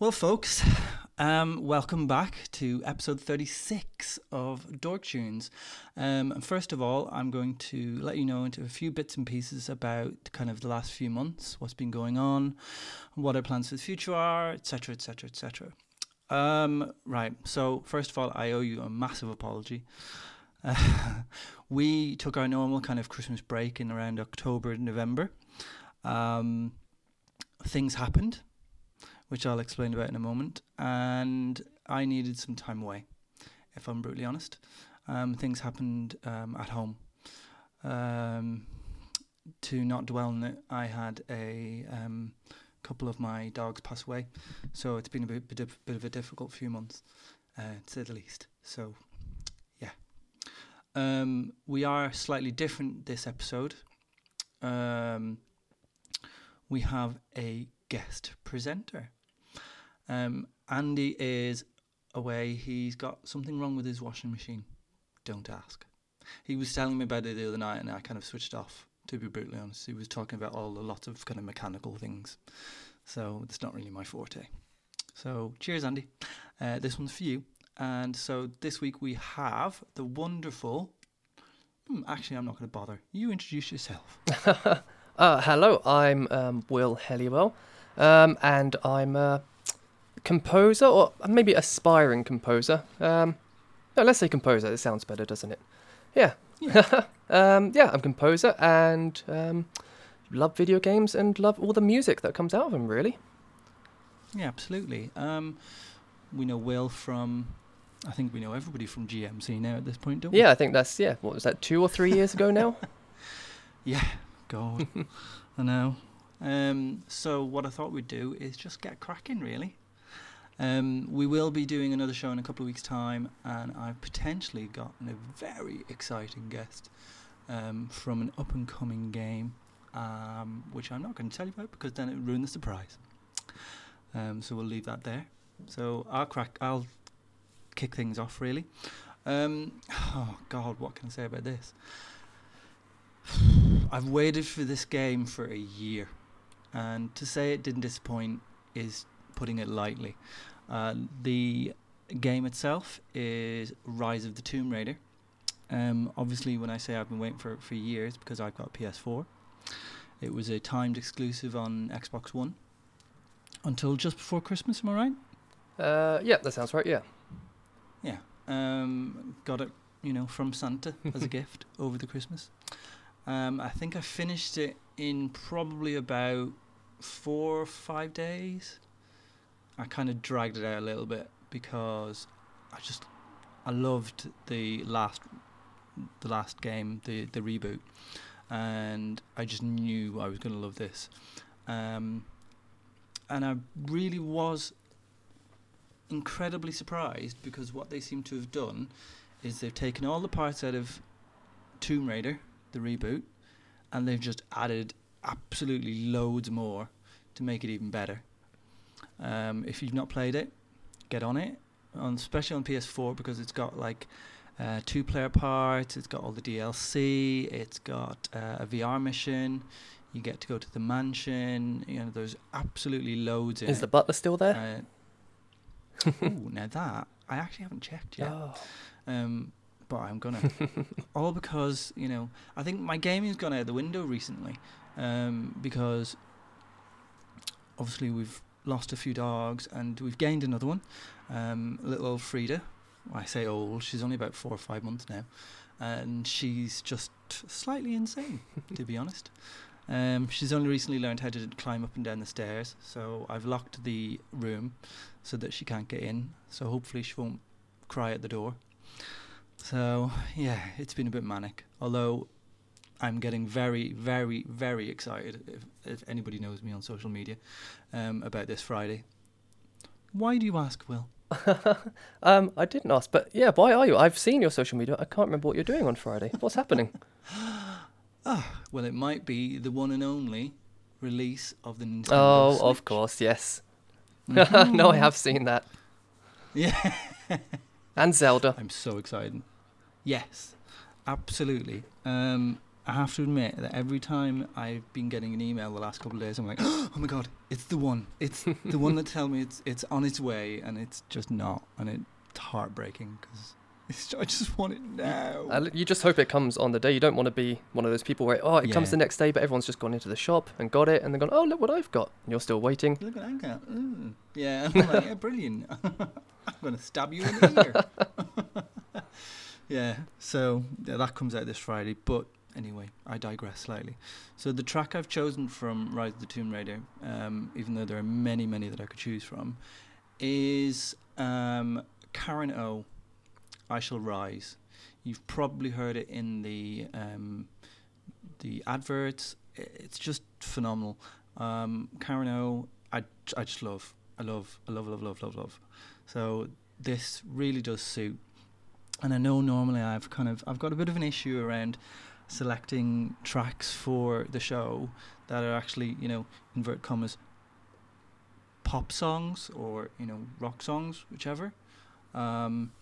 Well, folks, um, welcome back to episode 36 of Dork Tunes. Um, first of all, I'm going to let you know into a few bits and pieces about kind of the last few months, what's been going on, what our plans for the future are, etc., etc., etc. Right. So, first of all, I owe you a massive apology. Uh, we took our normal kind of Christmas break in around October, November. Um, things happened which I'll explain about in a moment. And I needed some time away, if I'm brutally honest. Um, things happened um, at home. Um, to not dwell on it, I had a um, couple of my dogs pass away, so it's been a bit, bit, of, bit of a difficult few months, uh, to say the least. So, yeah. Um, we are slightly different this episode. Um, we have a guest presenter. Um, Andy is away. He's got something wrong with his washing machine. Don't ask. He was telling me about it the other night, and I kind of switched off. To be brutally honest, he was talking about all a lot of kind of mechanical things. So it's not really my forte. So cheers, Andy. Uh, this one's for you. And so this week we have the wonderful. Hmm, actually, I'm not going to bother. You introduce yourself. uh, hello, I'm um, Will Helliwell, um, and I'm uh, composer or maybe aspiring composer. Um, no, let's say composer. It sounds better, doesn't it? Yeah. Yeah, um, yeah I'm composer and um, love video games and love all the music that comes out of them, really. Yeah, absolutely. Um, we know Will from, I think we know everybody from GMC now at this point, don't we? Yeah, I think that's, yeah, what was that, two or three years ago now? yeah, God, I know. Um, so what I thought we'd do is just get cracking, really. Um, we will be doing another show in a couple of weeks' time, and I've potentially gotten a very exciting guest um, from an up and coming game, um, which I'm not going to tell you about because then it would ruin the surprise. Um, so we'll leave that there. So I'll crack. I'll kick things off really. Um, oh God, what can I say about this? I've waited for this game for a year, and to say it didn't disappoint is putting it lightly. Uh, the game itself is Rise of the Tomb Raider. Um, obviously, when I say I've been waiting for it for years, because I've got PS4, it was a timed exclusive on Xbox One until just before Christmas. Am I right? Uh, yeah, that sounds right. Yeah. Yeah. Um, got it, you know, from Santa as a gift over the Christmas. Um, I think I finished it in probably about four or five days. I kind of dragged it out a little bit because I just I loved the last the last game, the the reboot, and I just knew I was going to love this, um, and I really was incredibly surprised because what they seem to have done is they've taken all the parts out of Tomb Raider, the reboot, and they've just added absolutely loads more to make it even better. Um, if you've not played it, get on it, on especially on PS4 because it's got like uh, two player parts, it's got all the DLC, it's got uh, a VR mission. You get to go to the mansion. You know, there's absolutely loads Is it. the butler still there? Uh, ooh, now that I actually haven't checked yet. Oh. Um, but I'm gonna. All because you know I think my gaming's gone out the window recently, um, because obviously we've lost a few dogs and we've gained another one, um, little old Frida. I say old; she's only about four or five months now, and she's just slightly insane, to be honest. Um, she's only recently learned how to climb up and down the stairs, so I've locked the room so that she can't get in. So hopefully she won't cry at the door. So yeah, it's been a bit manic. Although I'm getting very, very, very excited if, if anybody knows me on social media um, about this Friday. Why do you ask, Will? um, I didn't ask, but yeah, why are you? I've seen your social media. I can't remember what you're doing on Friday. What's happening? Ah, well, it might be the one and only release of the Nintendo oh, Switch. of course, yes. Mhm. no, I have seen that. Yeah. And Zelda. I'm so excited. Yes, absolutely. Um, I have to admit that every time I've been getting an email the last couple of days, I'm like, oh my god, it's the one. It's the one that tell me it's it's on its way, and it's just not, and it's heartbreaking because I just want it now. You just hope it comes on the day. You don't want to be one of those people where oh it comes the next day, but everyone's just gone into the shop and got it, and they're gone oh look what I've got, and you're still waiting. Look at Anka. Mm. Yeah, I'm like, yeah, brilliant. I'm gonna stab you in the ear. yeah, so yeah, that comes out this Friday. But anyway, I digress slightly. So the track I've chosen from Rise of the Tomb Raider, um, even though there are many, many that I could choose from, is um, Karen O. I Shall Rise. You've probably heard it in the um, the adverts. It's just phenomenal. Um, Karen O. I, I just love. I love. I love. Love. Love. Love. Love. So this really does suit. And I know normally I've kind of I've got a bit of an issue around selecting tracks for the show that are actually you know invert commas pop songs or you know rock songs whichever. Um,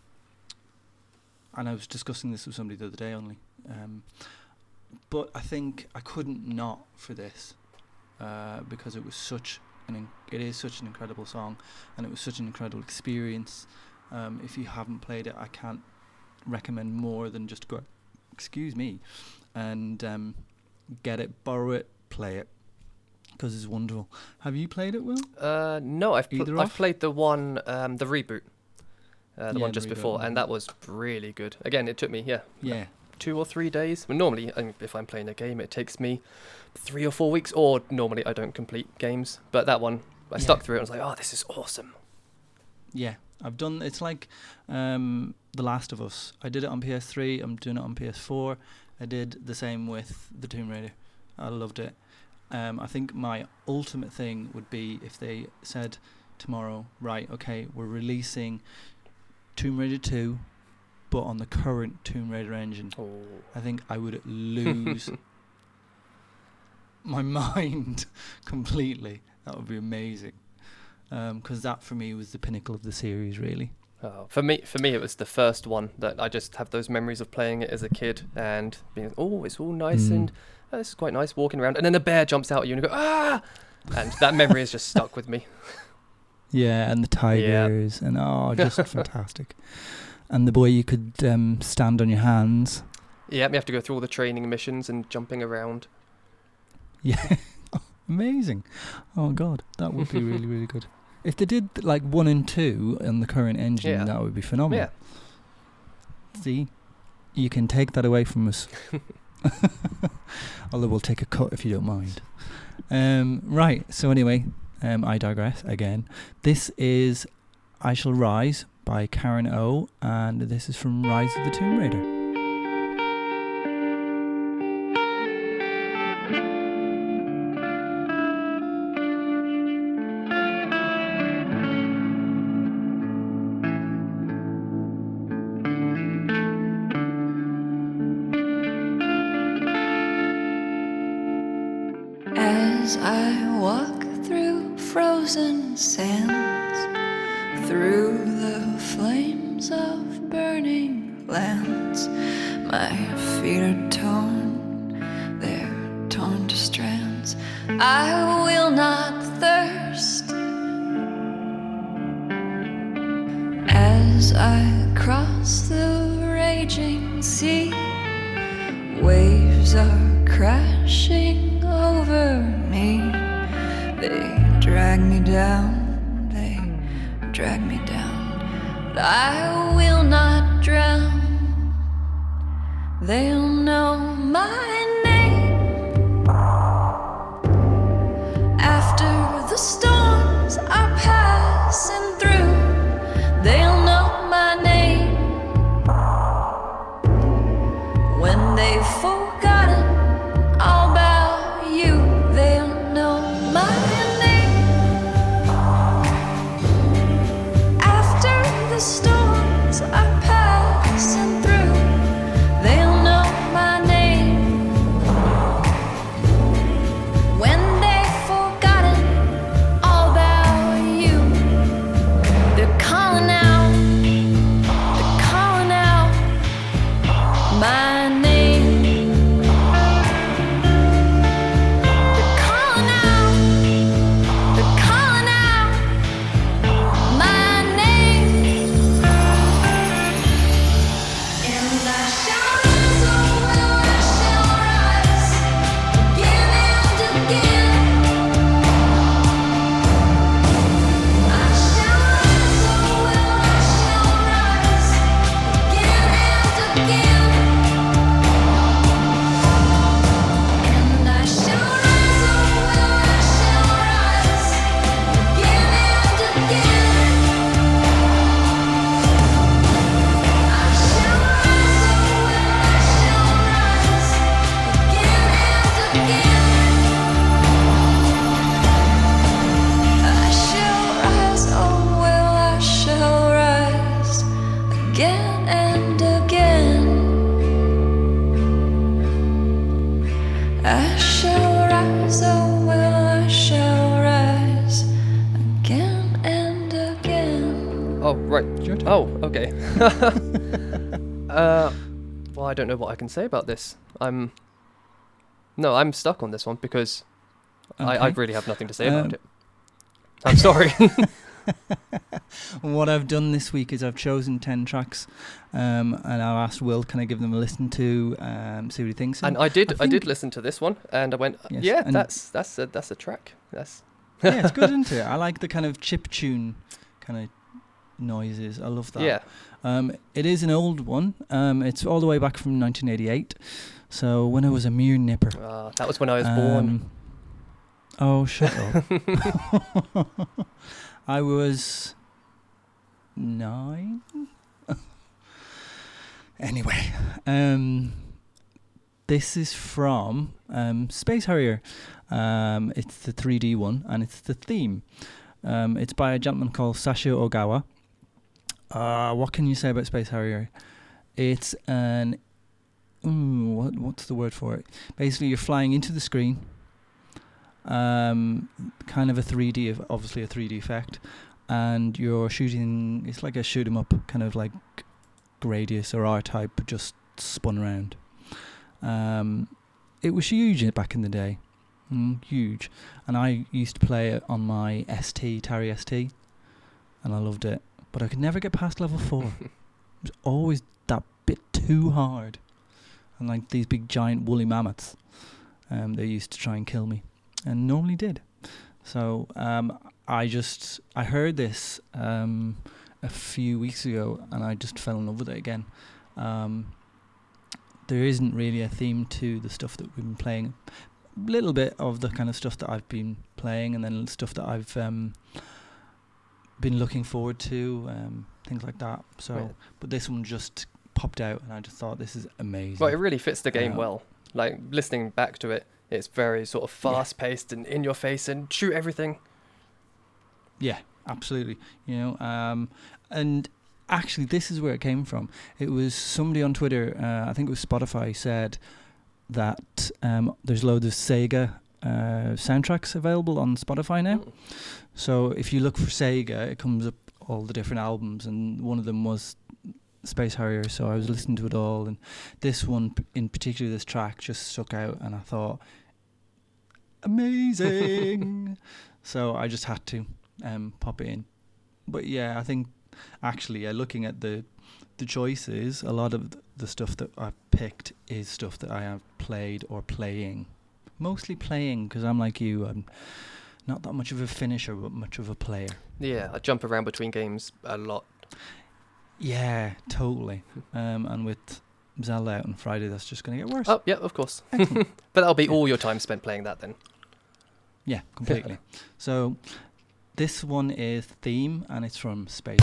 and I was discussing this with somebody the other day only. Um, but I think I couldn't not for this uh, because it was such an in- it is such an incredible song and it was such an incredible experience. Um, if you haven't played it, I can't recommend more than just go, excuse me, and um, get it, borrow it, play it because it's wonderful. Have you played it, Will? Uh, no, I've pl- I've played the one um, the reboot, uh, the Yeah, one just reboot before, and that was really good. Again, it took me yeah Yeah. two or three days. Well, normally, I mean, if I'm playing a game, it takes me three or four weeks, or normally I don't complete games. But that one, I Yeah. stuck through it and was like, oh, this is awesome. Yeah, I've done. It's like um, The Last of Us. I did it on PS3. I'm doing it on PS4. I did the same with the Tomb Raider. I loved it. Um, I think my ultimate thing would be if they said tomorrow, right? Okay, we're releasing Tomb Raider 2, but on the current Tomb Raider engine. Oh. I think I would lose my mind completely. That would be amazing. Because that for me was the pinnacle of the series, really. Oh, for me, for me, it was the first one that I just have those memories of playing it as a kid and being, oh, it's all nice Mm. and oh, this is quite nice walking around, and then a bear jumps out at you and you go, ah, and that memory is just stuck with me. Yeah, and the tigers, and oh, just fantastic. And the boy you could um, stand on your hands. Yeah, you have to go through all the training missions and jumping around. Yeah, amazing. Oh God, that would be really, really good. If they did like one and two on the current engine, Yeah. that would be phenomenal. Yeah, See, you can take that away from us. Although we'll take a cut if you don't mind. Um, right. So anyway, um, I digress again. This is "I Shall Rise" by Karen O, and this is from Rise of the Tomb Raider. I walk through frozen sands, through the flames of burning lands, my feet are torn, they're torn to strands. I uh, well, I don't know what I can say about this. I'm. No, I'm stuck on this one because I, I really have nothing to say about Um, it. I'm sorry. What I've done this week is I've chosen 10 tracks um, and I asked Will, can I give them a listen to, um, see what he thinks? and I did, I, think- did listen to this one, and I went, Yes, yeah, that's that's a that's a track. That's yeah, it's good, isn't it? I like the kind of chip tune kind of noises. I love that. yeah. Um, it is an old one. Um, it's all the way back from 1988. So when I was a mere nipper. Uh, that was when I was born. Um, Oh, shut up. I was nine. anyway, um, this is from um, Space Harrier. Um, it's the 3D one, and it's the theme. Um, it's by a gentleman called Sashio Ogawa. Uh, what can you say about Space Harrier? It's an mm, what what's the word for it? Basically, you're flying into the screen. Um, kind of a 3D, obviously a 3D effect, and you're shooting. It's like a shoot 'em up, kind of like Gradius or R Type, just spun around. Um, it was huge back in the day, mm, huge, and I used to play it on my ST Atari ST, and I loved it. But I could never get past level four. it was always that bit too hard, and like these big giant woolly mammoths, um, they used to try and kill me, and normally did. So um, I just I heard this um, a few weeks ago, and I just fell in love with it again. Um, there isn't really a theme to the stuff that we've been playing. A little bit of the kind of stuff that I've been playing, and then stuff that I've um, been looking forward to, um, things like that. So, Right. but this one just popped out, and I just thought this is amazing. Well, it really fits the game Uh, well. Like listening back to it, it's very sort of fast paced and in your face and shoot everything. Yeah, absolutely. You know, um, and actually, this is where it came from. It was somebody on Twitter, uh, I think it was Spotify, said that um, there's loads of Sega uh, soundtracks available on Spotify now. So if you look for Sega, it comes up all the different albums, and one of them was Space Harrier. So I was listening to it all, and this one p- in particular, this track just stuck out, and I thought, amazing. so I just had to um, pop it in. But yeah, I think actually, uh, looking at the the choices, a lot of th- the stuff that I picked is stuff that I have played or playing. Mostly playing because I'm like you. I'm not that much of a finisher, but much of a player. Yeah, I jump around between games a lot. Yeah, totally. Um, and with Zelda out on Friday, that's just going to get worse. Oh, yeah, of course. But that'll be Yeah. all your time spent playing that then. Yeah, completely. so this one is theme, and it's from Space.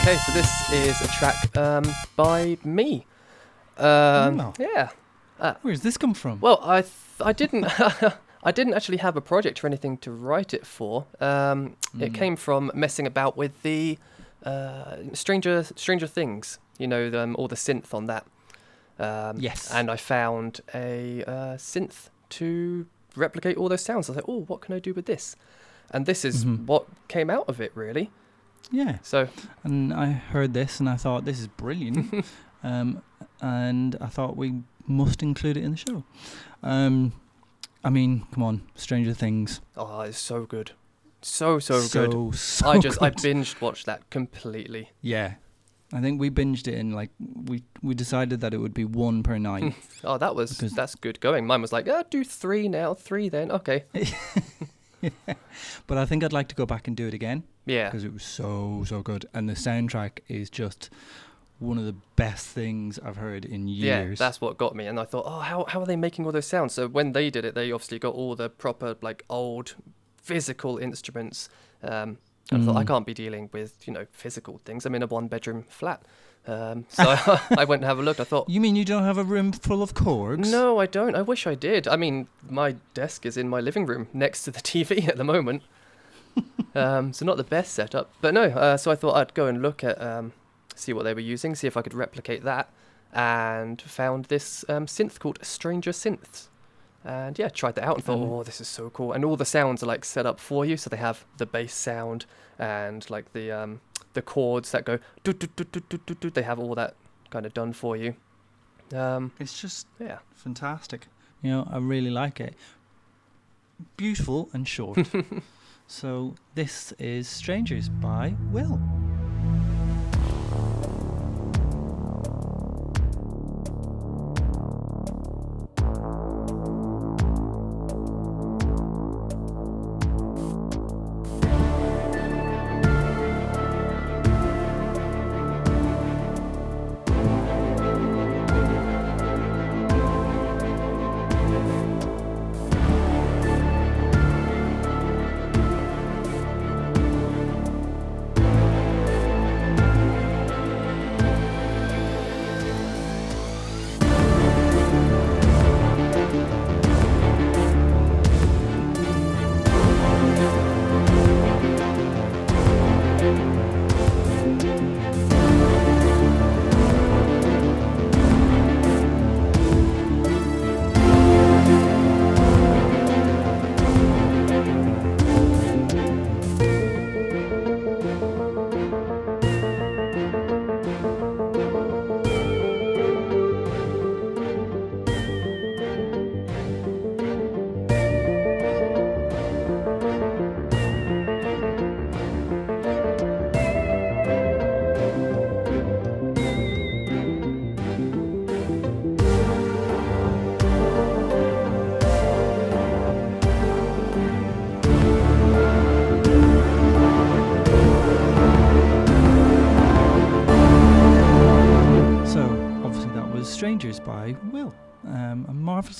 Okay, so this is a track um, by me. Um, Oh. Yeah. Where's this come from? Well, I th- I didn't I didn't actually have a project or anything to write it for. Um, It Mm. came from messing about with the uh, Stranger Stranger Things. You know, um, all the synth on that. Um, Yes. And I found a uh, synth to replicate all those sounds. I was like, oh, what can I do with this? And this is Mhm. what came out of it, really. Yeah. So And I heard this and I thought this is brilliant. um, and I thought we must include it in the show. Um, I mean, come on, Stranger Things. Oh, it's so good. So, so, good. So, so I just, I good. binged watched that completely. Yeah. I think we binged it in like we we decided that it would be one per night. Oh, that was, Because- that's good going. Mine was like, ah, do three now, three then. Okay. but I think I'd like to go back and do it again Yeah. because it was so so good and the soundtrack is just one of the best things I've heard in years. Yeah, that's what got me. And I thought, oh, how, how are they making all those sounds? So when they did it, they obviously got all the proper, like, old physical instruments. Um, and I thought, I Mm. can't be dealing with, you know, physical things. I'm in a one bedroom flat. Um, so I went and have a look. I thought, You mean you don't have a room full of Korgs? no, I don't. I wish I did. I mean, my desk is in my living room next to the TV at the moment. um, so not the best setup, but no. Uh, so I thought I'd go and look at, um, see what they were using, see if I could replicate that, and found this um, synth called Stranger Synths. And yeah, tried that out and thought, Mm. oh, this is so cool. And all the sounds are like set up for you, so they have the bass sound and like the um, the chords that go. Do, do, do, do, do, do, do. They have all that kind of done for you. Um, It's just yeah. fantastic. You know, I really like it. Beautiful and short. so this is Strangers by Will.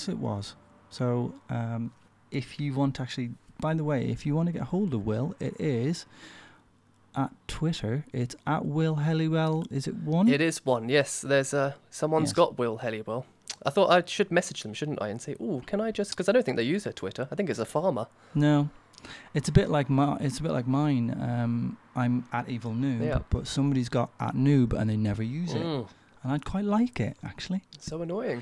Marvelous it was. So, um, if you want to actually, by the way, if you want to get hold of Will, it is at Twitter. It's at Will Helliwell. Is it one? It is one. Yes, there's uh, someone's Yes. got Will Helliwell. I thought I should message them, shouldn't I, and say, "Oh, can I just?" Because I don't think they use their Twitter. I think it's a farmer. No, it's a bit like my. It's a bit like mine. Um, I'm at Evil Noob, Yeah. but somebody's got at Noob and they never use it, Mm, and I'd quite like it actually. so annoying.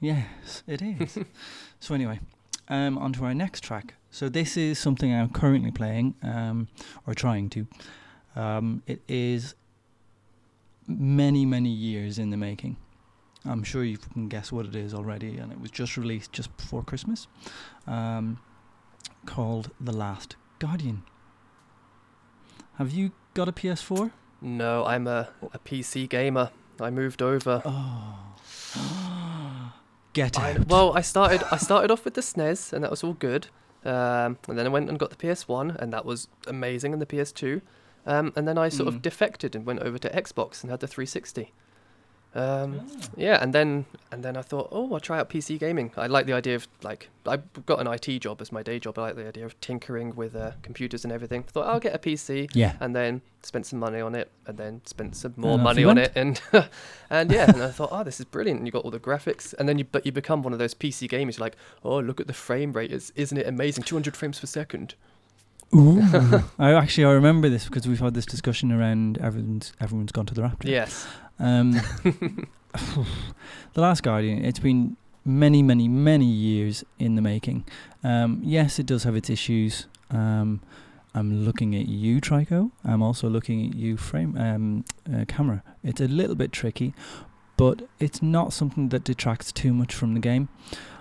Yes, it is. so anyway, um, on to our next track. So this is something I'm currently playing, um, or trying to. Um, it is many, many years in the making. I'm sure you can guess what it is already, and it was just released just before Christmas. Um, called The Last Guardian. Have you got a PS4? No, I'm a, a PC gamer. I moved over. Oh. Get I, well, I started I started off with the SNES, and that was all good. Um, and then I went and got the PS1, and that was amazing, and the PS2. Um, and then I sort Mm. of defected and went over to Xbox and had the 360. Um, Ah. yeah, and then and then I thought, oh, I'll try out PC gaming. I like the idea of like I got an IT job as my day job. I like the idea of tinkering with uh, computers and everything. thought I'll get a PC, Yeah. and then spent some money on it, and then spent some more money on went. it, and and yeah, and I thought, oh, this is brilliant. And you got all the graphics, and then you but you become one of those PC gamers. You're like, oh, look at the frame rate. It's, isn't it amazing? 200 frames per second. Ooh. I actually I remember this because we've had this discussion around everyone's everyone's gone to the Rapture. Yes. Um, the Last Guardian. It's been many, many, many years in the making. Um, yes, it does have its issues. Um, I'm looking at you, Trico. I'm also looking at you, frame um, uh, camera. It's a little bit tricky, but it's not something that detracts too much from the game.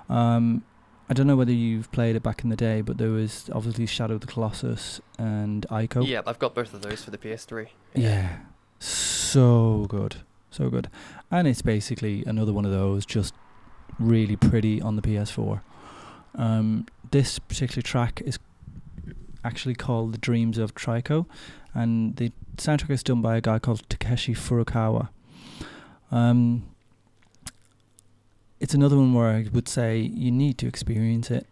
Um, I don't know whether you've played it back in the day, but there was obviously Shadow of the Colossus and Ico. Yeah, I've got both of those for the PS3. Yeah. So good. So good. And it's basically another one of those, just really pretty on the PS4. Um, this particular track is actually called The Dreams of Trico, and the soundtrack is done by a guy called Takeshi Furukawa. Um, it's another one where I would say you need to experience it.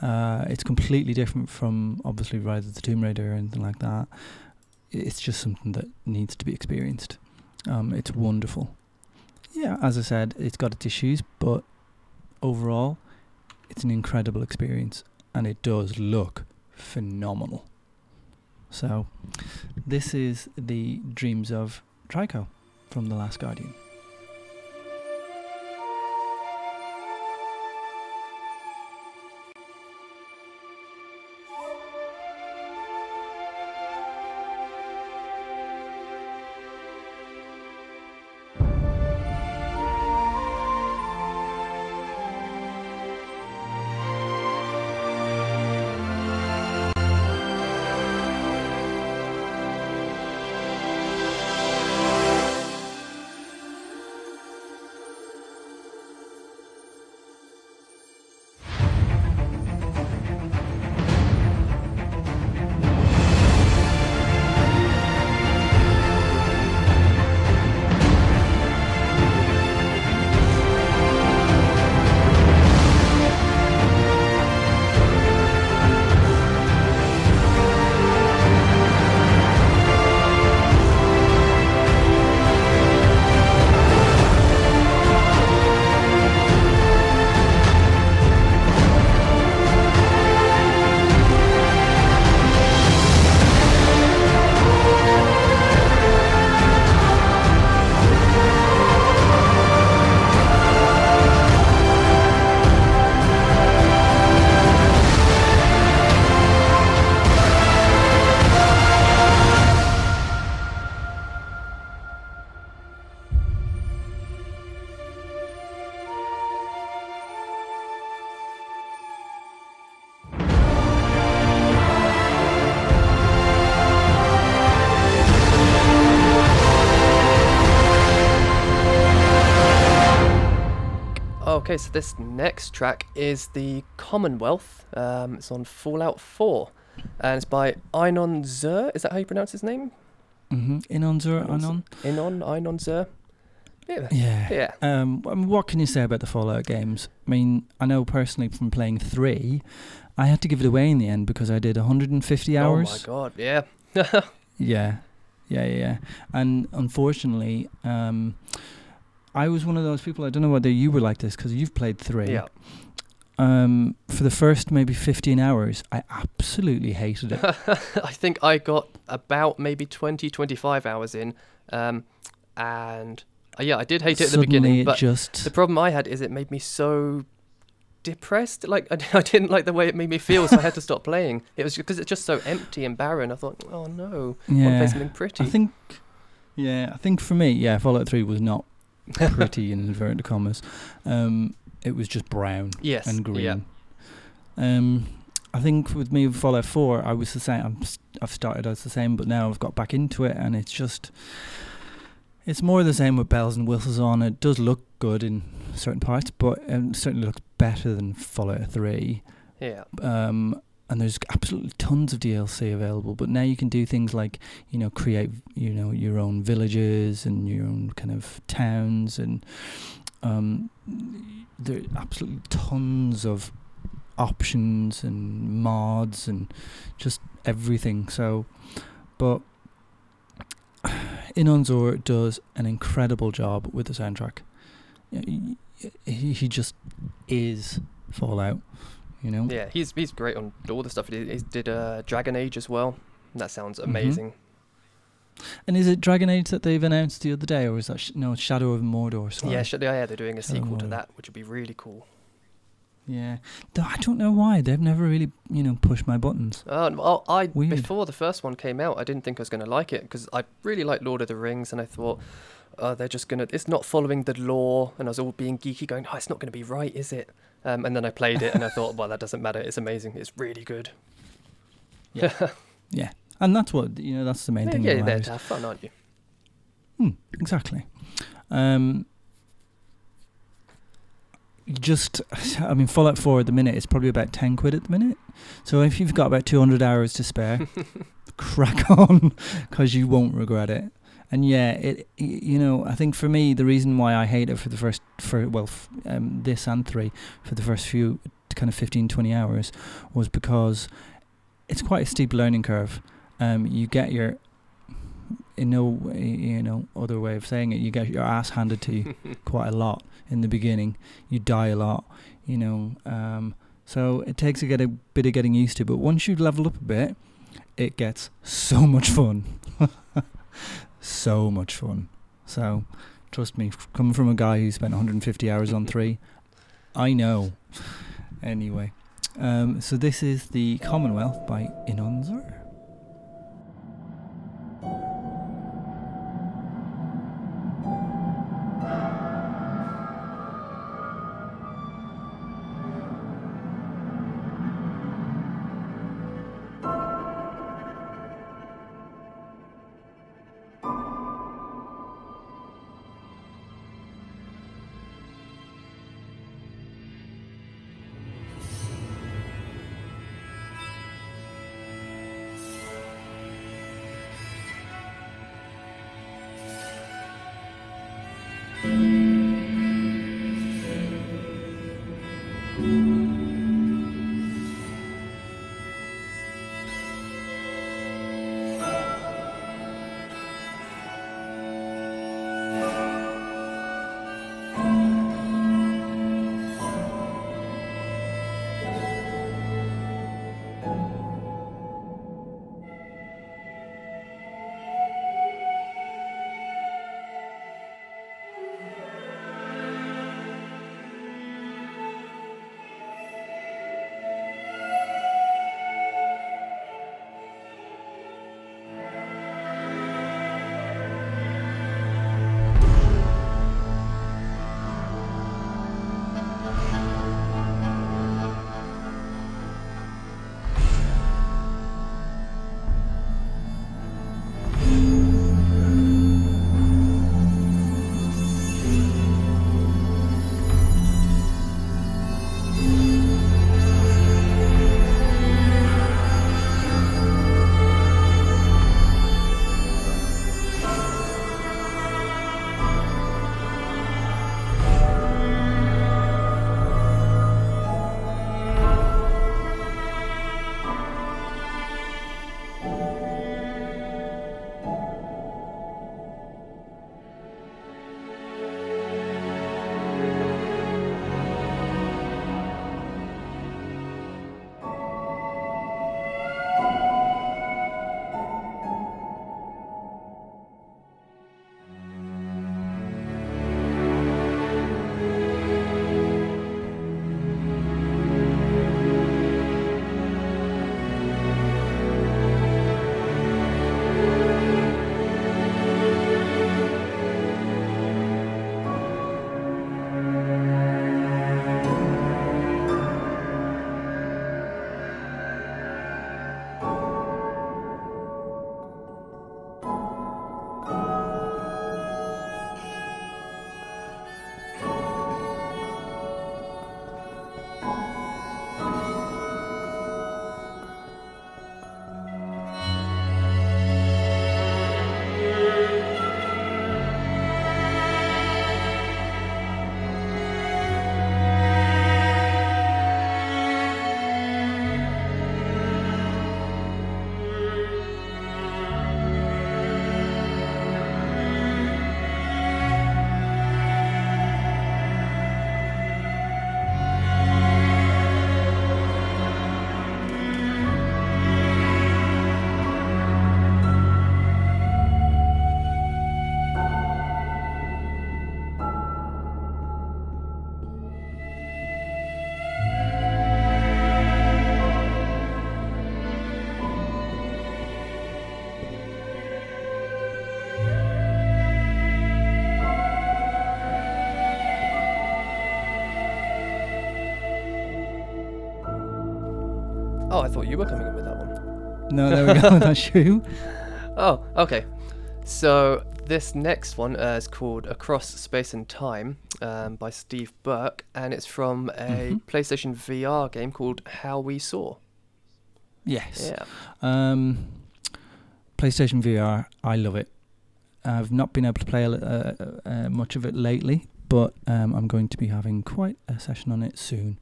Uh, it's completely different from obviously Rise of the Tomb Raider or anything like that. It's just something that needs to be experienced. Um, it's wonderful. Yeah, as I said, it's got its issues, but overall, it's an incredible experience, and it does look phenomenal. So, this is the Dreams of Trico from The Last Guardian. Okay, so this next track is the Commonwealth. Um, it's on Fallout 4, and it's by Einon Zur. Is that how you pronounce his name? Mm-hmm. Inonzur Awesome. Anon. Inon, Einon Zur. Yeah. Yeah. Yeah. Um, what can you say about the Fallout games? I mean, I know personally from playing three, I had to give it away in the end because I did 150 hours. Oh my god. Yeah. Yeah, yeah, yeah. And unfortunately, um, I was one of those people. I don't know whether you were like this because you've played three. yeah. Um, for the first maybe 15 hours, I absolutely hated it. I think I got about maybe 20, 25 hours in, um, and uh, yeah, I did hate it at the Suddenly beginning. But just the problem I had is it made me so depressed. Like I, I didn't like the way it made me feel, so I had to stop playing. It was because it's just so empty and barren. I thought, oh no, I want to play something pretty. I think, yeah, I think for me, yeah, Fallout 3 was not pretty in inverted commas. Um, it was just brown yes, and green. Yeah. Um, I think with me with Fallout 4, I was the same. I'm, s- I've started as the same, but now I've got back into it, and it's just, it's more the same with bells and whistles on. It does look good in certain parts, but um, certainly looks better than Fallout 3. Yeah. Um, and there's absolutely tons of DLC available. But now you can do things like, you know, create, you know, your own villages and your own kind of towns, and um, there are absolutely tons of options and mods and just everything. So, but Inon Zur does an incredible job with the soundtrack. He just is Fallout, you know. Yeah, he's he's great on all the stuff he did. He did uh, Dragon Age as well. That sounds Mhm. amazing. And is it Dragon Age that they've announced the other day, or is that sh- no Shadow of Mordor? Sorry. Yeah, sh- yeah, they're doing a sequel to Oh. that, which would be really cool. yeah. Though I don't know why they've never really, you know, pushed my buttons. Uh, well, I Weird. before the first one came out, I didn't think I was going to like it because I really like Lord of the Rings, and I thought, uh, they're just gonna. It's not following the lore, and I was all being geeky, going, "Oh, it's not going to be right, is it?" Um, and then I played it, and I thought, well, that doesn't matter. It's amazing. It's really good. Yeah, yeah. and that's what you know. That's the main Yeah, thing. yeah, you're there to have fun, aren't you? Hmm, exactly. Um, just, I mean, Fallout 4 at the minute is probably about 10 quid at the minute. So if you've got about 200 hours to spare, crack on because you won't regret it. And yeah, it you know I think for me the reason why I hate it for the first for well f- um, this and three for the first few kind of 15 20 hours was because it's quite a steep learning curve. Um, you get your in no you know other way of saying it you get your ass handed to you quite a lot in the beginning. You die a lot, you know. Um, so it takes a get a bit of getting used to. But once you level up a bit, it gets so much fun, so much fun. So trust me, coming from a guy who spent 150 hours on three, I know. Anyway, um, so this is the Commonwealth by Inon Zur. You were coming in with that one. No, there we go. That's you. Oh, okay. So this next one uh, is called Across Space and Time um, by Steve Burke, and it's from a Mhm. PlayStation VR game called How We Soar. Yes. Yeah. Um, PlayStation VR, I love it. I've not been able to play uh, uh, much of it lately, but um, I'm going to be having quite a session on it soon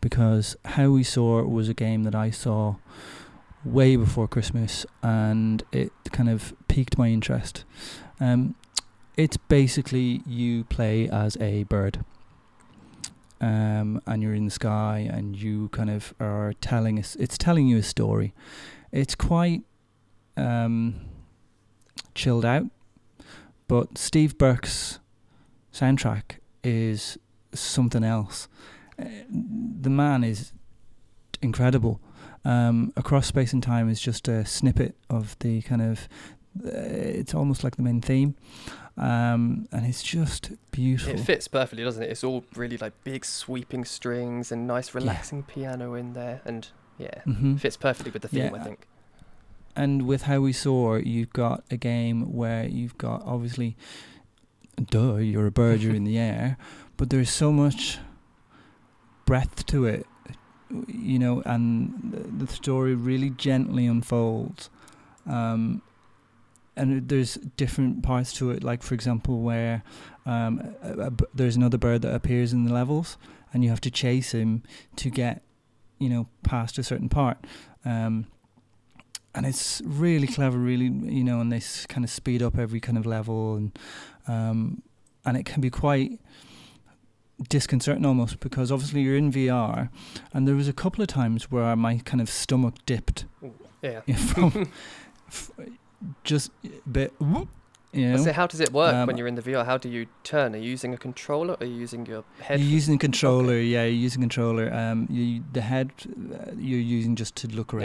because How We Soar was a game that I saw way before Christmas and it kind of piqued my interest. Um, it's basically you play as a bird. Um, and you're in the sky, and you kind of are telling us. It's telling you a story. It's quite um, chilled out, but Steve Burke's soundtrack is something else. Uh, the man is incredible. Um, Across Space and Time is just a snippet of the kind of. Uh, it's almost like the main theme, um, and it's just beautiful. It fits perfectly, doesn't it? It's all really like big sweeping strings and nice relaxing piano in there, and yeah, hmm fits perfectly with the theme. I think. And with How We Soar, you've got a game where you've got obviously, duh, you're a bird, you're in the air, but there's so much breadth to it, you know, and the, the story really gently unfolds. Um, and there's different parts to it, like for example, where um, a, a there's another bird that appears in the levels, and you have to chase him to get, you know, past a certain part. Um, and it's really clever, really, you know, and they s- kind of speed up every kind of level, and um, and it can be quite disconcerting almost because obviously you're in VR, and there was a couple of times where my kind of stomach dipped Yeah. from f- just a bit, whoop, you know. So how does it work Um, when you're in the VR? How do you turn? Are you using a controller? Or are you using your head? You're using a controller, yeah. You're using a controller. Um, you the head uh, you're using just to look Yeah.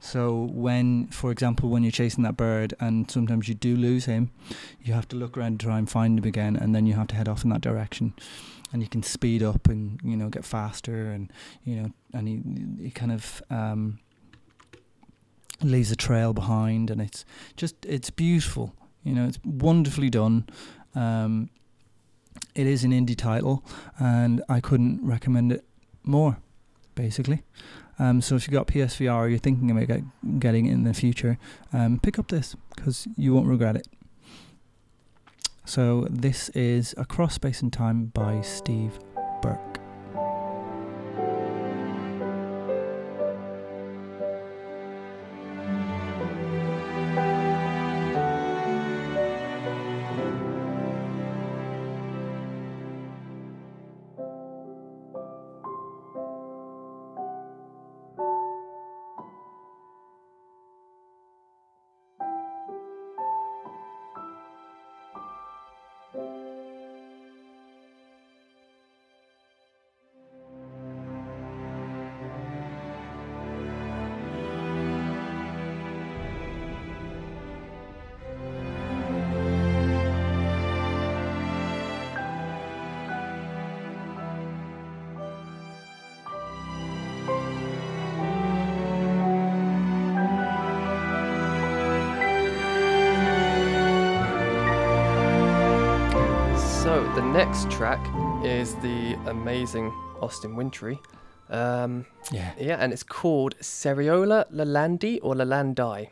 So when, for example, when you're chasing that bird, and sometimes you do lose him, you have to look around and try and find him again, and then you have to head off in that direction, and you can speed up and you know get faster, and you know, and he he kind of um, leaves a trail behind, and it's just it's beautiful. You know, it's wonderfully done. Um, it is an indie title, and I couldn't recommend it more, basically. Um, so if you've got PSVR or you're thinking about get, getting it in the future, um, pick up this because you won't regret it. So this is Across Space and Time by Steve Burke. Is the amazing Austin Wintory. Um, Yeah. yeah, and it's called Seriola Lalandi or Lalandi.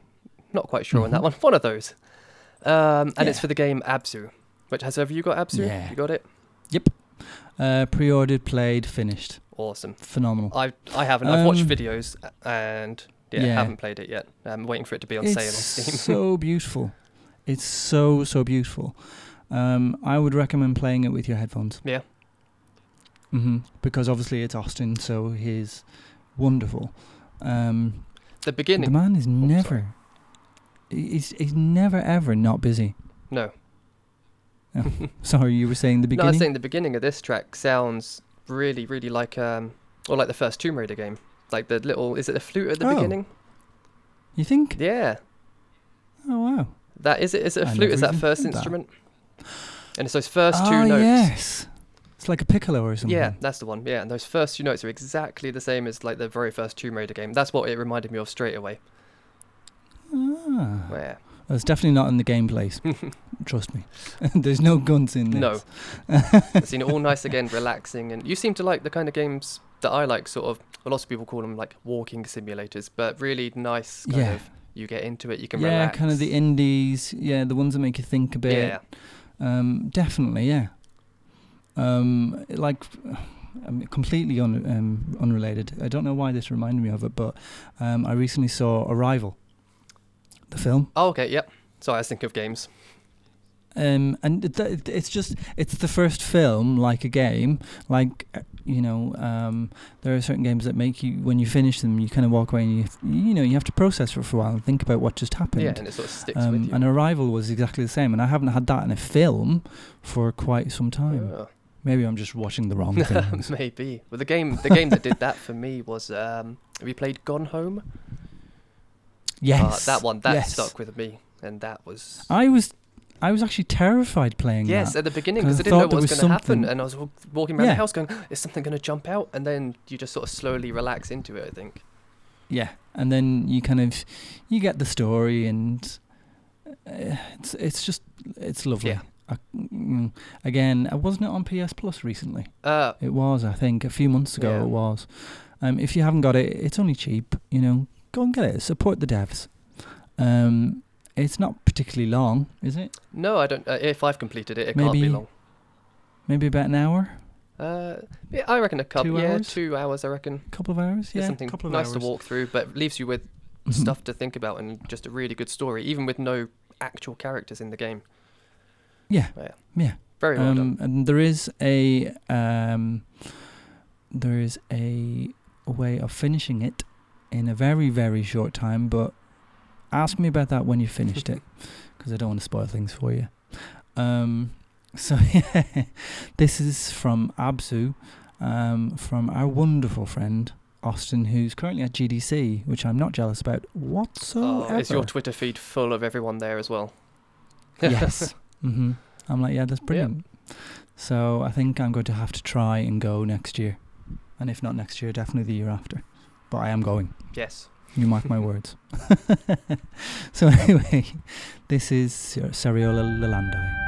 Not quite sure on that Mhm. one. One of those. Um, and it's for the game Abzu. Which has have you got Abzu? Yeah. You got it? Yep. Uh, pre-ordered, played, finished. Awesome. Phenomenal. I I haven't. I've watched Um, videos and yeah, yeah. haven't played it yet. I'm waiting for it to be on it's sale on Steam. so beautiful. It's so so beautiful. Um, I would recommend playing it with your headphones. Yeah. Hmm Because obviously it's Austin, so he's wonderful. Um, the beginning. the man is Oh, sorry. never. He's he's never ever not busy. no, Sorry, you were saying the no. I beginning. was saying the beginning of this track sounds really, really like um, or like the first Tomb Raider game. Like the little, is it the flute at the Oh. beginning? you think? Yeah, Oh wow. that is it. Is it a I flute? Is that first heard that. instrument? And it's those first oh two notes. yes. It's like a piccolo or something. Yeah, that's the one. Yeah, and those first few notes are exactly the same as like the very first Tomb Raider game. That's what it reminded me of straight away. Ah. Yeah. Well, it's definitely not in the gameplay. Trust me. There's no guns in this. No. I've seen it all nice again, relaxing, and you seem to like the kind of games that I like. Sort of, A lot of people call them like walking simulators, but really nice. Kind Yeah. of, you get into it, you can relax. Yeah, relax. kind of the indies. Yeah, the ones that make you think a bit. Yeah, Um, definitely, yeah. Um, like, um, completely un- um, unrelated. I don't know why this reminded me of it, but um, I recently saw Arrival, the film. Oh, okay. Yep. Sorry, I was thinking of games. Um, and it- it's just it's the first film like a game like uh, you know um, there are certain games that make you when you finish them you kind of walk away and you you know you have to process for, for a while and think about what just happened Yeah, and it sort of sticks um, with you. and Arrival was exactly the same and I haven't had that in a film for quite some time Oh. Maybe I'm just watching the wrong things Maybe. Well, the game, the game that did that for me was. Um, have you played Gone Home? yes Uh, that one that yes. stuck with me, and that was. I was I was actually terrified playing Yes, that at the beginning because I I didn't know what was was going to happen, and I was walking around Yeah. the house going, "Is something going to jump out?" And then you just sort of slowly relax into it. I think. Yeah, and then you kind of you get the story, and uh, it's it's just it's lovely. Yeah. I, mm, again, uh, wasn't it on PS Plus recently? Uh, It was, I think, a few months ago. Yeah. It was. Um, if you haven't got it, it's only cheap. You know, go and get it. Support the devs. Um, it's not particularly long, is it? no, I don't. Uh, if I've completed it, it can't be Maybe long. Maybe about an hour, Uh, yeah, I reckon a couple. Two yeah, hours? two hours. I reckon. a couple of hours. It's Yeah, something couple of nice hours. to walk through, but leaves you with Mhm. stuff to think about and just a really good story, even with no actual characters in the game. Yeah, Yeah. yeah. Very well done. Um, and there is a um, there is a way of finishing it in a very very short time. But ask me about that when you finished it, because I don't want to spoil things for you. Um, so yeah, this is from Abzu, um, from our wonderful friend Austin, who's currently at GDC, which I'm not jealous about whatsoever. Oh, is your Twitter feed full of everyone there as well? yes. hmm I'm like, yeah, that's brilliant. So I think I'm going to have to try and go next year, and if not next year, definitely the year after. But I am going. yes. You mark my words. so anyway, this is Seriola Lalandi.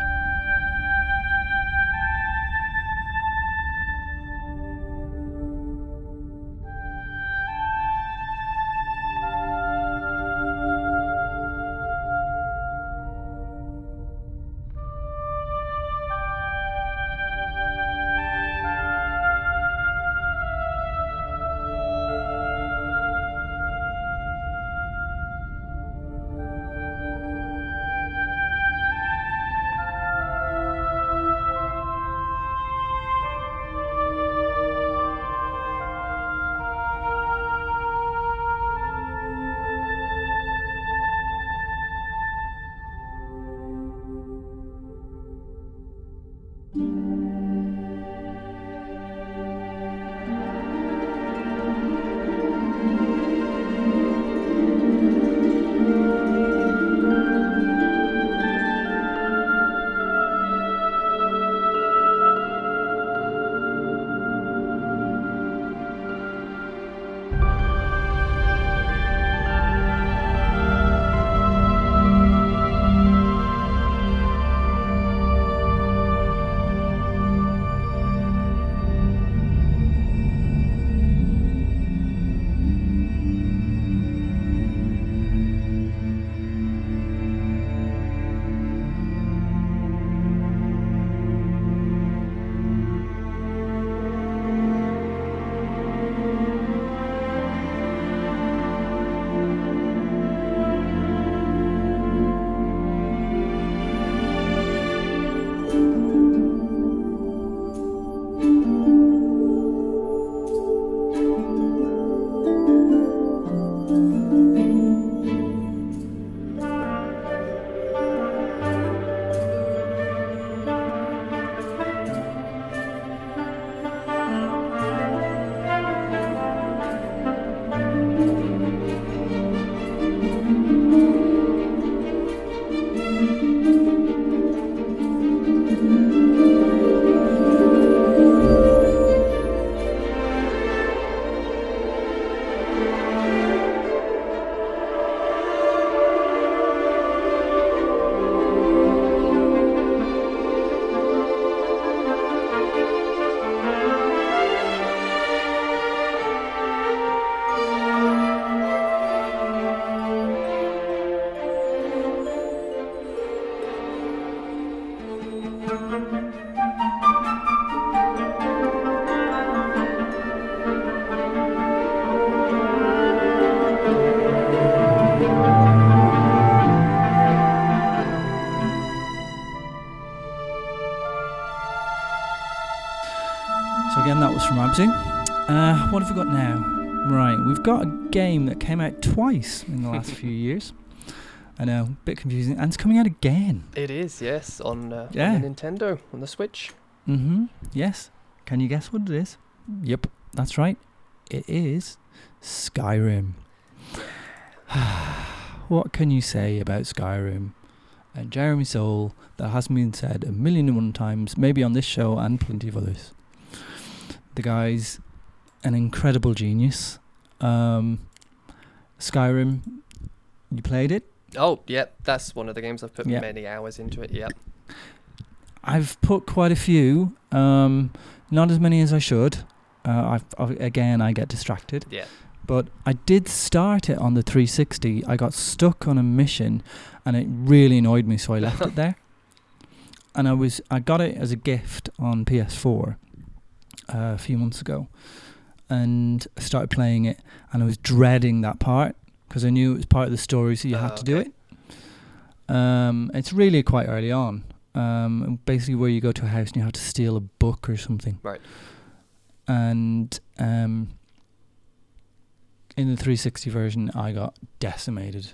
Have we got now? Right, we've got a game that came out twice in the last few years. I know, a bit confusing, and it's coming out again. It is, yes, on, uh, Yeah. on the Nintendo, on the Switch. Mm-hmm. Yes. Can you guess what it is? Yep, that's right. It is Skyrim. what can you say about Skyrim? And Jeremy Soule that hasn't been said a million and one times, maybe on this show and plenty of others. The guy's an incredible genius. Um, Skyrim, you played it? Oh, yep, that's one of the games I've put many hours into it, yep. I've put quite a few, um, not as many as I should. Uh, I've, i again, I get distracted. Yeah. But I did start it on the 360. I got stuck on a mission, and it really annoyed me, so I left it there. And I was I got it as a gift on PS4 uh, a few months ago, and I started playing it, and I was dreading that part because I knew it was part of the story, so you Ah, had to do it. Um, it's really quite early on. Um, basically, where you go to a house and you have to steal a book or something. Right. And um, in the 360 version, I got decimated.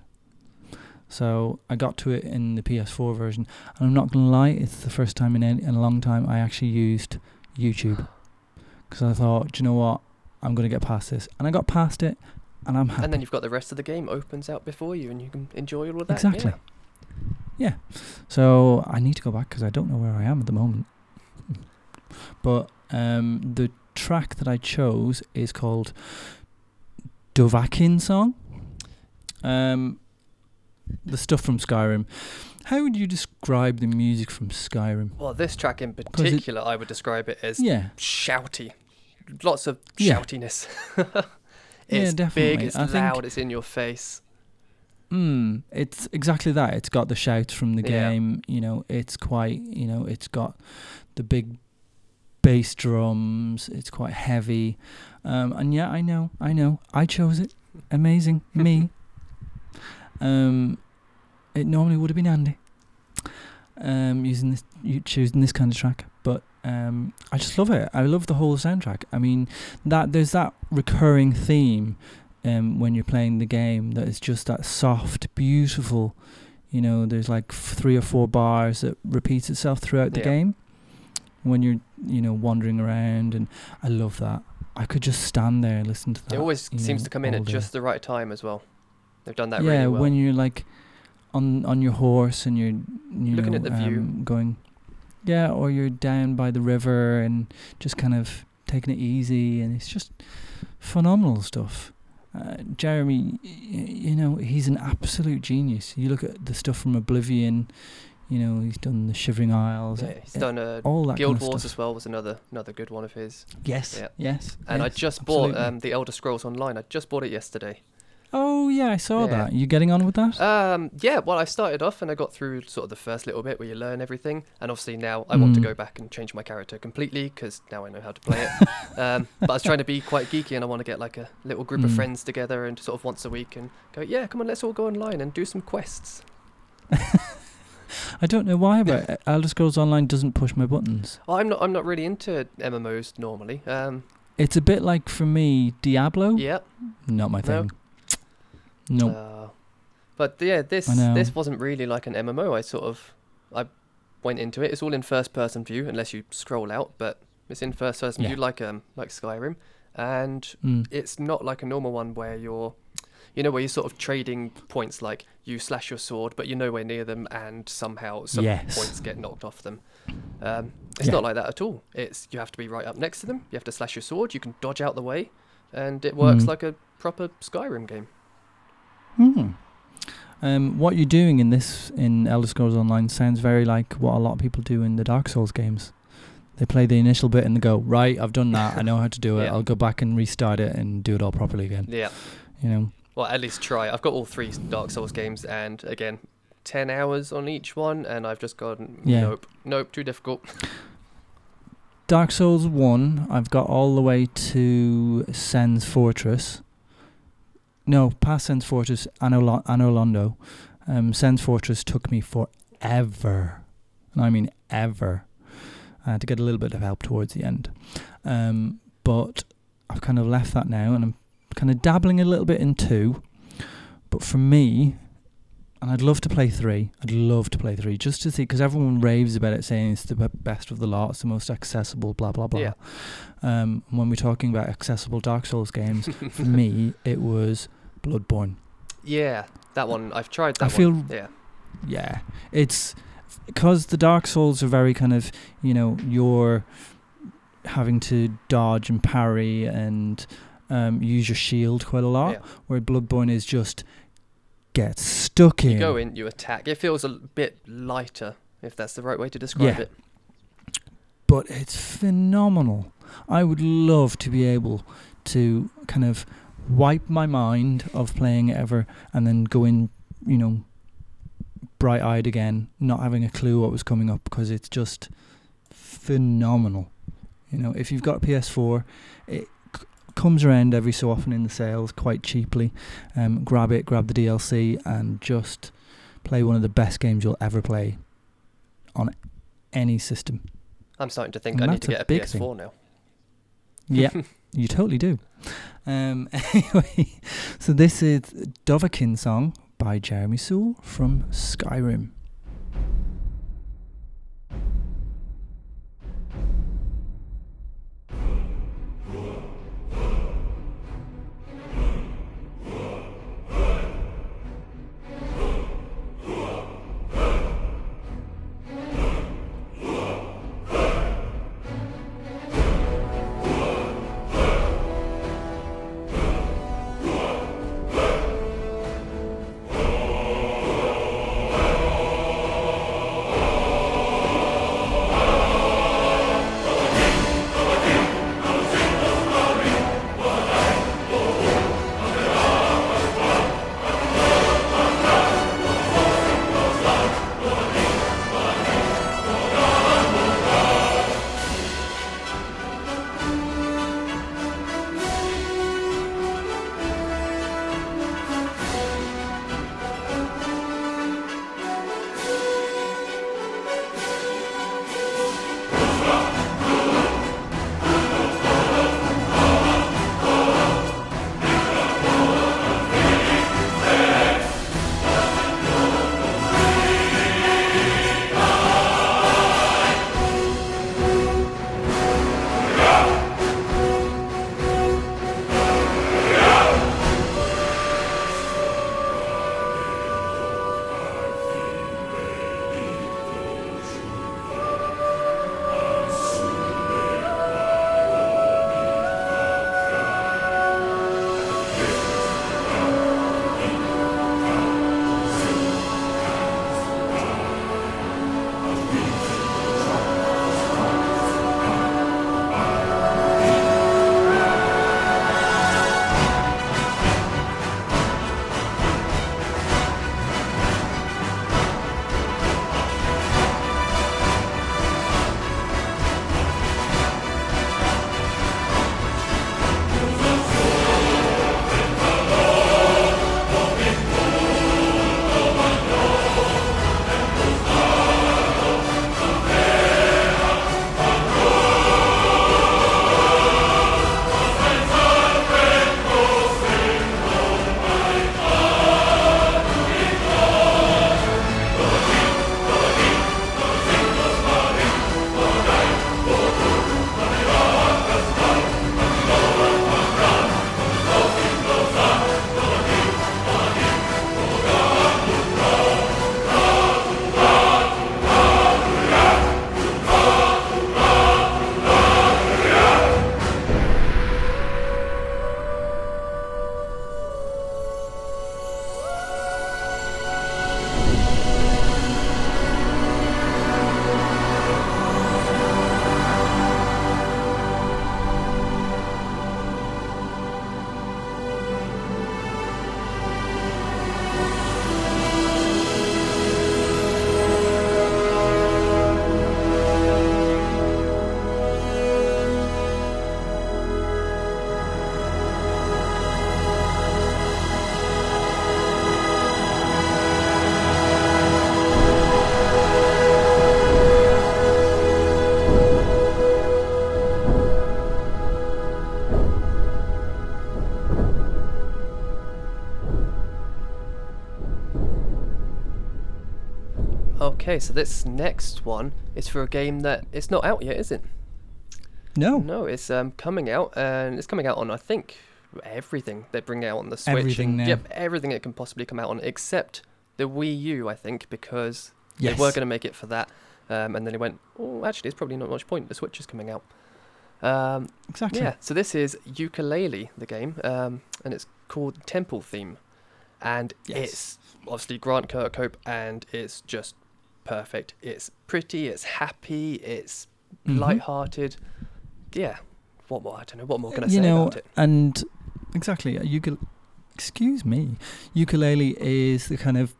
So I got to it in the PS4 version, and I'm not gonna lie, it's the first time in, any, in a long time I actually used YouTube because I thought, do you know what, I'm gonna get past this, and I got past it, and I'm happy. And then you've got the rest of the game opens out before you and you can enjoy all of that. Exactly. Yeah. So I need to go back because I don't know where I am at the moment. But um, the track that I chose is called Dovahkiin Song. Um, the stuff from Skyrim. How would you describe the music from Skyrim? Well, this track in it- particular, I would describe it as Yeah, shouty. Lots of Yeah. shoutiness. Yeah, it's big, definitely. it's I think- loud, it's in your face. mm, it's exactly that. It's got the shouts from the Yeah. game. You know, it's quite. You know, it's got the big bass drums. It's quite heavy, um, and yeah, I know, I know, I chose it. Amazing, me. Um, it normally would have been Andy. Um, using this, you choosing this kind of track, um, I just love it. I love the whole soundtrack. I mean, that there's that recurring theme, um, when you're playing the game that is just that soft, beautiful. You know, there's like three or four bars that repeats itself throughout the Yeah. game. When you're, you know, wandering around, and I love that. I could just stand there and listen to that. It always seems know, to come in at day. just the right time as well. They've done that yeah, really well. when you're like on on your horse and you're you Looking know, at the view. um, going, yeah, or you're down by the river and just kind of taking it easy, and it's just phenomenal stuff. Uh, Jeremy, y- you know, he's an absolute genius. You look at the stuff from Oblivion, you know, he's done the Shivering Isles, yeah, he's done uh, all that Guild kind of Wars stuff. as well was another another good one of his. Yes, Yeah. yes. And I yes, just bought um, the Elder Scrolls Online. I just bought it yesterday. Oh yeah, I saw Yeah. that. You getting on with that? Um, yeah, well, I started off and I got through sort of the first little bit where you learn everything, and obviously now I want to Mm. go back and change my character completely because now I know how to play it. um, but I was trying to be quite geeky, and I want to get like a little group of Mm. friends together and sort of once a week and go, yeah, come on, let's all go online and do some quests. I don't know why, but Elder Scrolls Online doesn't push my buttons. Well, I'm not, I'm not really into MMOs normally. Um, It's a bit like for me Diablo. yeah, Not my No. No. Uh, but yeah, this this wasn't really like an MMO. I sort of I went into it. It's all in first person view unless you scroll out, but it's in first person Yeah. view like um like Skyrim, and Mm. it's not like a normal one where you're you know where you're sort of trading points like you slash your sword but you're nowhere near them and somehow some Yes. points get knocked off them um, it's Yeah. not like that at all it's you have to be right up next to them you have to slash your sword you can dodge out the way and it works Mm. like a proper skyrim game Hmm. Um, what you're doing in this in Elder Scrolls Online sounds very like what a lot of people do in the Dark Souls games. They play the initial bit and they go, right, I've done that. I know how to do it. Yeah. I'll go back and restart it and do it all properly again. yeah You know. well at least try i've got all three dark souls games and again ten hours on each one, and I've just gone Yeah. nope, nope, too difficult. Dark Souls 1, I've got all the way to Sen's Fortress. No, past Sen's Fortress, Anor, Anor Londo. Um, Sen's Fortress took me forever. And I mean ever. I had to get a little bit of help towards the end. Um, but I've kind of left that now and I'm kind of dabbling a little bit in 2. But for me, and I'd love to play 3. I'd love to play 3 just to see, because everyone raves about it, saying it's the best of the lot, it's the most accessible, blah, blah, blah. Yeah. Um, when we're talking about accessible Dark Souls games, for me, it was Bloodborne. Yeah, that one I've tried. That I feel one. Yeah, yeah, it's because the Dark Souls are very kind of you know you're having to dodge and parry and um, use your shield quite a lot, yeah. where Bloodborne is just get stuck in. You go in, you attack. It feels a bit lighter, if that's the right way to describe Yeah. it. but it's phenomenal. I would love to be able to kind of wipe my mind of playing it ever and then go in, you know, bright eyed again, not having a clue what was coming up because it's just phenomenal. You know, if you've got a PS4, it c- comes around every so often in the sales quite cheaply. Um, grab it, grab the DLC, and just play one of the best games you'll ever play on any system. I'm starting to think And I need to a get a big thing. PS4 now. Yeah, you totally do. Um, anyway, so this is Dovahkiin song by Jeremy Soule from Skyrim. Okay, so this next one is for a game that it's not out yet, is it? No. No, it's um, coming out, and it's coming out on I think everything they bring out on the Switch. Everything and, now. Yep, everything it can possibly come out on, except the Wii U, I think, because Yes. they were going to make it for that, um, and then they went, oh, actually, it's probably not much point. The Switch is coming out. Um, Exactly. yeah, so this is Yooka-Laylee, the game, um, and it's called Temple Theme, and Yes. it's obviously Grant Kirkhope, and it's just perfect. It's pretty, it's happy, it's Mhm. light-hearted. Yeah, what more? I don't know. What more can I you say know, about it? and exactly, a ukule- excuse me, Yooka-Laylee is the kind of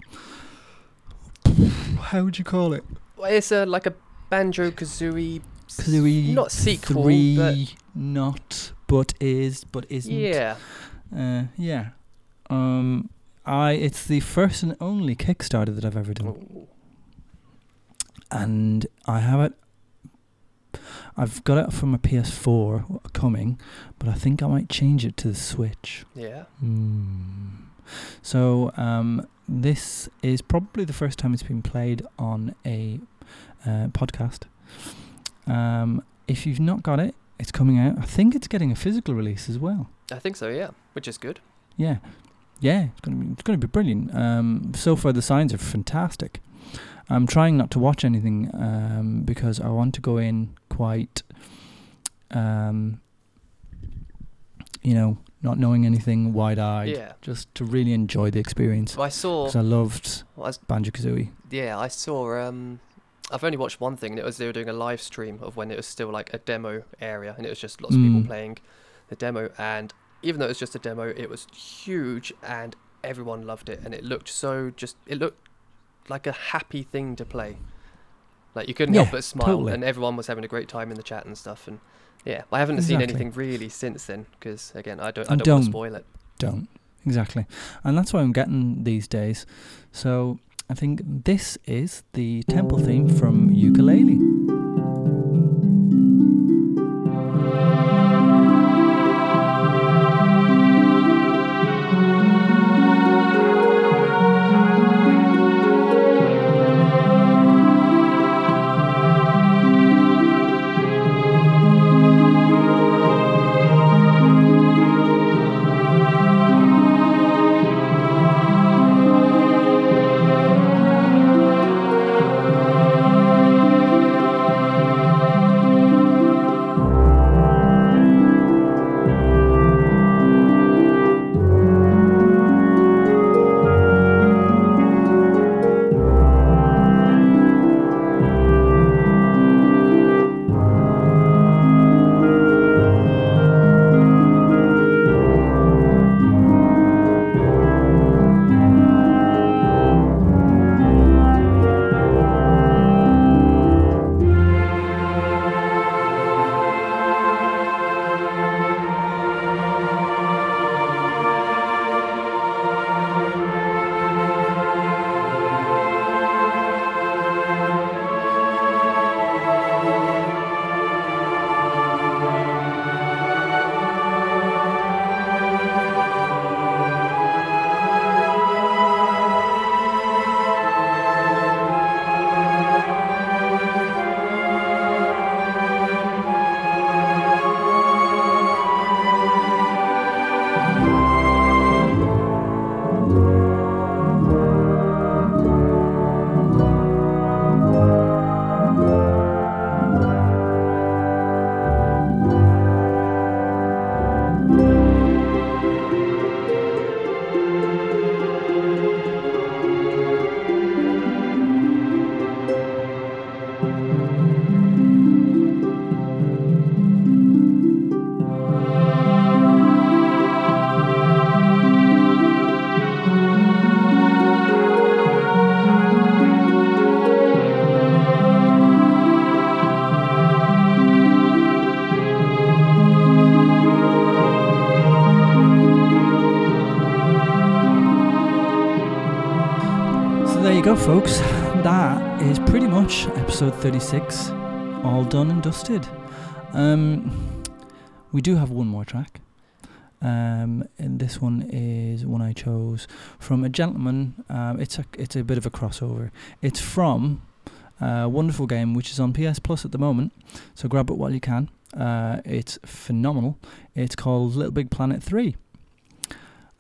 how would you call it? Well, it's a like a Banjo Kazooie. Kazooie not sequel, three, but not, but is, but isn't. yeah, Uh, yeah. Um, I it's the first and only Kickstarter that I've ever done, Ooh. And I have it. I've got it from a PS4 coming, but I think I might change it to the Switch. yeah. Mm. So um, this is probably the first time it's been played on a uh, podcast. Um, if you've not got it, it's coming out. I think it's getting a physical release as well. I think so. Yeah, which is good. Yeah, yeah, it's gonna be it's gonna be brilliant. Um, so far the signs are fantastic. I'm trying not to watch anything um, because I want to go in quite, um, you know, not knowing anything, wide-eyed, Yeah. just to really enjoy the experience. I saw. Because I loved was- Banjo Kazooie. yeah, I saw. Um, I've only watched one thing, and it was they were doing a live stream of when it was still like a demo area, and it was just lots of Mm. people playing the demo. And even though it was just a demo, it was huge, and everyone loved it, and it looked so just. It looked like a happy thing to play. Like you couldn't Yeah, help but smile, totally. and everyone was having a great time in the chat and stuff. And yeah, I haven't seen anything really since then because again, I don't. I don't, don't. to spoil it. Don't exactly, and that's what I'm getting these days. So I think this is the temple theme from Yooka-Laylee. Folks. That is pretty much episode 36, all done and dusted. Um, we do have one more track. Um, and this one is one I chose from a gentleman. Um, it's a it's a bit of a crossover. It's from a wonderful game, which is on PS Plus at the moment. So grab it while you can. Uh, it's phenomenal. It's called Little Big Planet 3.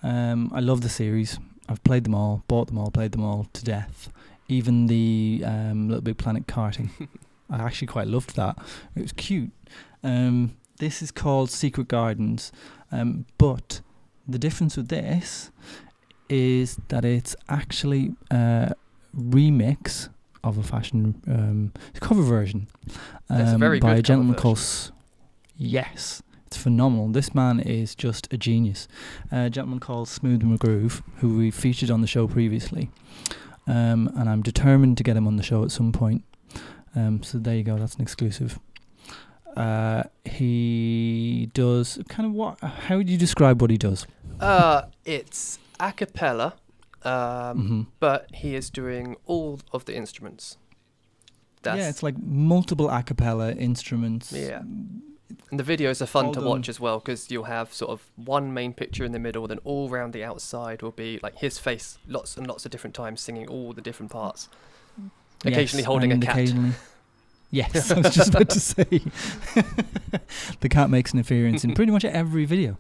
Um, I love the series. I've played them all, bought them all, played them all to death. Even the um, Little Big Planet karting. I actually quite loved that. It was cute. Um, this is called Secret Gardens, um, but the difference with this is that it's actually a remix of a fashion um, cover version a um, very by a gentleman called. S- yes, it's phenomenal. This man is just a genius. a gentleman called Smooth McGroove, who we featured on the show previously, um, and I'm determined to get him on the show at some point. Um, so there you go. That's an exclusive. Uh, he does kind of what? How would you describe what he does? Uh, it's a cappella, um, hmm but he is doing all of the instruments. That's, yeah, it's like multiple a cappella instruments. Yeah. And the videos are fun to watch as well because you'll have sort of one main picture in the middle, then all around the outside will be like his face, lots and lots of different times singing all the different parts. Occasionally Yes, holding a cat. occasionally- Yes, I was just about to say. the cat makes an appearance in pretty much every video,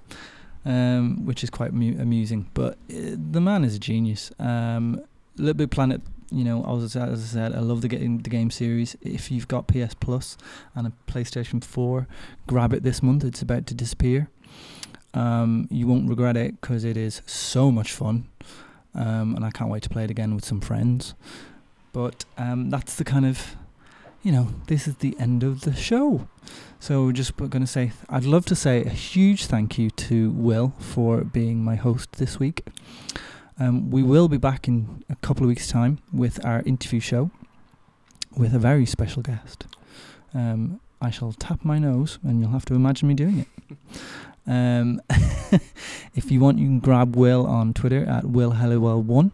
um, which is quite mu- amusing. But uh, the man is a genius. Um, Little Big Planet, you know, as, I- said, I love the game, the game series. If you've got PS Plus and a PlayStation 4, grab it this month. It's about to disappear. Um, you won't regret it because it is so much fun. Um, and I can't wait to play it again with some friends. But um, that's the kind of, you know, this is the end of the show. So we're just going to say, I'd love to say a huge thank you to Will for being my host this week. Um, we will be back in a couple of weeks' time with our interview show with a very special guest. Um, I shall tap my nose, and you'll have to imagine me doing it. Um, if you want, you can grab Will on Twitter at Will Helliwell1.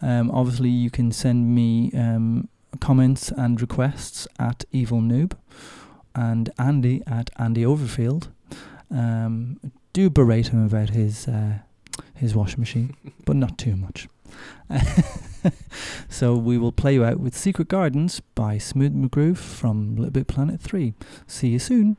Um, obviously, you can send me um, comments and requests at Evil Noob and Andy at Andy Overfield. Um, do berate him about his uh, his washing machine, but not too much. so we will play you out with Secret Gardens by Smooth McGroove from Little Big Planet 3. See you soon.